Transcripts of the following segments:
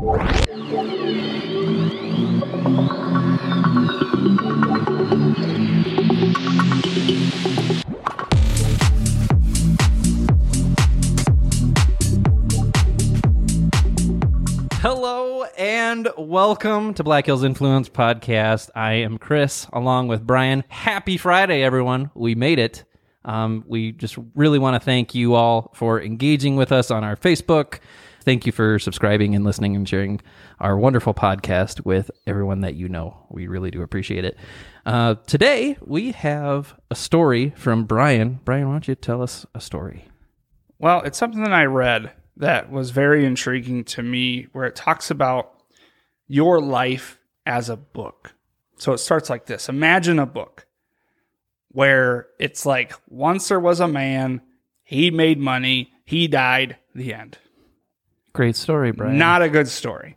Hello and welcome to Black Hills Influence Podcast. I am Chris, along with Brian. Happy Friday, everyone. We made it. Um, we just really want to thank you all for engaging with us on our Facebook. Thank you for subscribing and listening and sharing our wonderful podcast with everyone that you know. We really do appreciate it. Uh, today, we have a story from Brian. Brian, why don't you tell us a story? Well, it's something that I read that was very intriguing to me, where it talks about your life as a book. So it starts like this Imagine a book where it's like, once there was a man, he made money, he died, the end. Great story, Brian. Not a good story.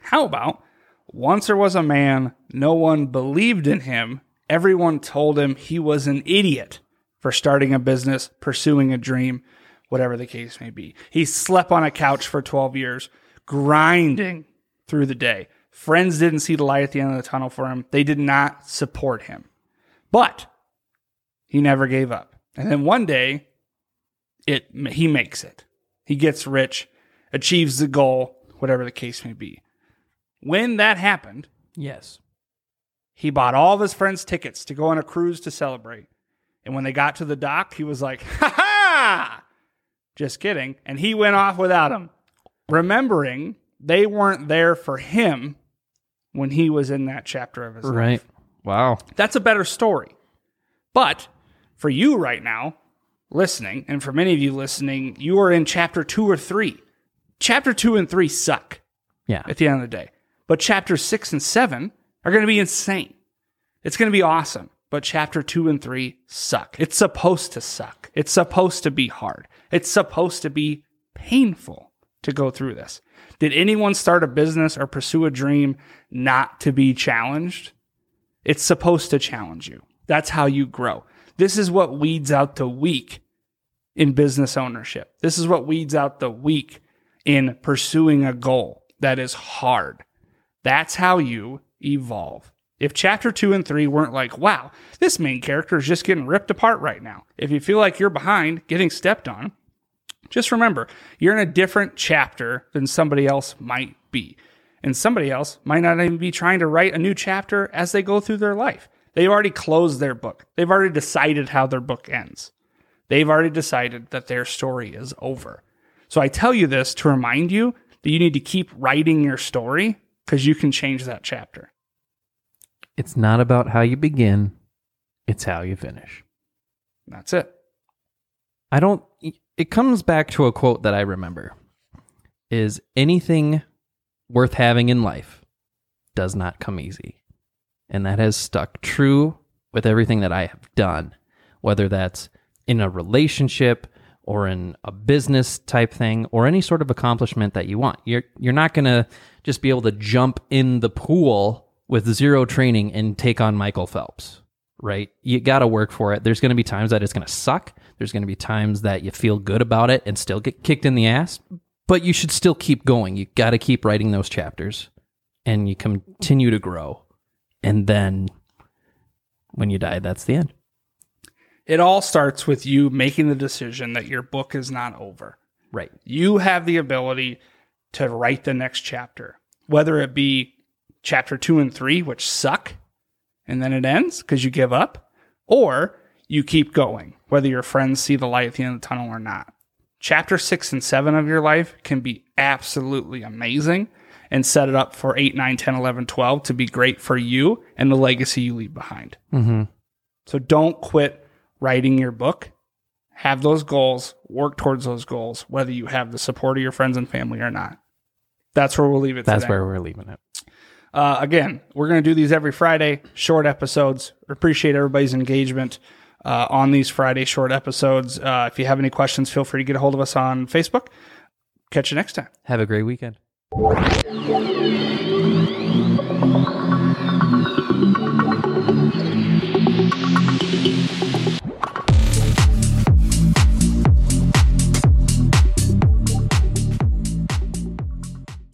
How about once there was a man, no one believed in him, everyone told him he was an idiot for starting a business, pursuing a dream, whatever the case may be. He slept on a couch for 12 years, grinding through the day. Friends didn't see the light at the end of the tunnel for him. They did not support him. But he never gave up. And then one day, it he makes it. He gets rich, achieves the goal, whatever the case may be. When that happened, yes. he bought all of his friends tickets to go on a cruise to celebrate. And when they got to the dock, he was like, ha ha! Just kidding. And he went off without them, remembering they weren't there for him when he was in that chapter of his life. Right. Wow. That's a better story. But for you right now, listening, and for many of you listening, you are in chapter two or three. Chapter two and three suck Yeah. at the end of the day. But chapters six and seven are going to be insane. It's going to be awesome. But chapter two and three suck. It's supposed to suck. It's supposed to be hard. It's supposed to be painful to go through this. Did anyone start a business or pursue a dream not to be challenged? It's supposed to challenge you. That's how you grow. This is what weeds out the weak in business ownership. This is what weeds out the weak in pursuing a goal that is hard. That's how you evolve. If chapter two and three weren't like, wow, this main character is just getting ripped apart right now. If you feel like you're behind, getting stepped on, just remember you're in a different chapter than somebody else might be. And somebody else might not even be trying to write a new chapter as they go through their life. They've already closed their book, they've already decided how their book ends. They've already decided that their story is over. So I tell you this to remind you that you need to keep writing your story because you can change that chapter. It's not about how you begin, it's how you finish. That's it. I don't it comes back to a quote that I remember is anything worth having in life does not come easy. And that has stuck true with everything that I have done, whether that's in a relationship or in a business type thing or any sort of accomplishment that you want. You're you're not going to just be able to jump in the pool with zero training and take on Michael Phelps, right? You got to work for it. There's going to be times that it's going to suck. There's going to be times that you feel good about it and still get kicked in the ass, but you should still keep going. You got to keep writing those chapters and you continue to grow. And then when you die, that's the end. It all starts with you making the decision that your book is not over. Right. You have the ability to write the next chapter, whether it be chapter two and three, which suck, and then it ends because you give up, or you keep going, whether your friends see the light at the end of the tunnel or not. Chapter six and seven of your life can be absolutely amazing and set it up for 8, 9, 10, 11, 12 to be great for you and the legacy you leave behind. Mm-hmm. So don't quit writing your book. Have those goals, work towards those goals, whether you have the support of your friends and family or not. That's where we'll leave it That's today. where we're leaving it. Uh, again, we're going to do these every Friday, short episodes. Appreciate everybody's engagement uh, on these Friday short episodes. Uh, if you have any questions, feel free to get a hold of us on Facebook. Catch you next time. Have a great weekend.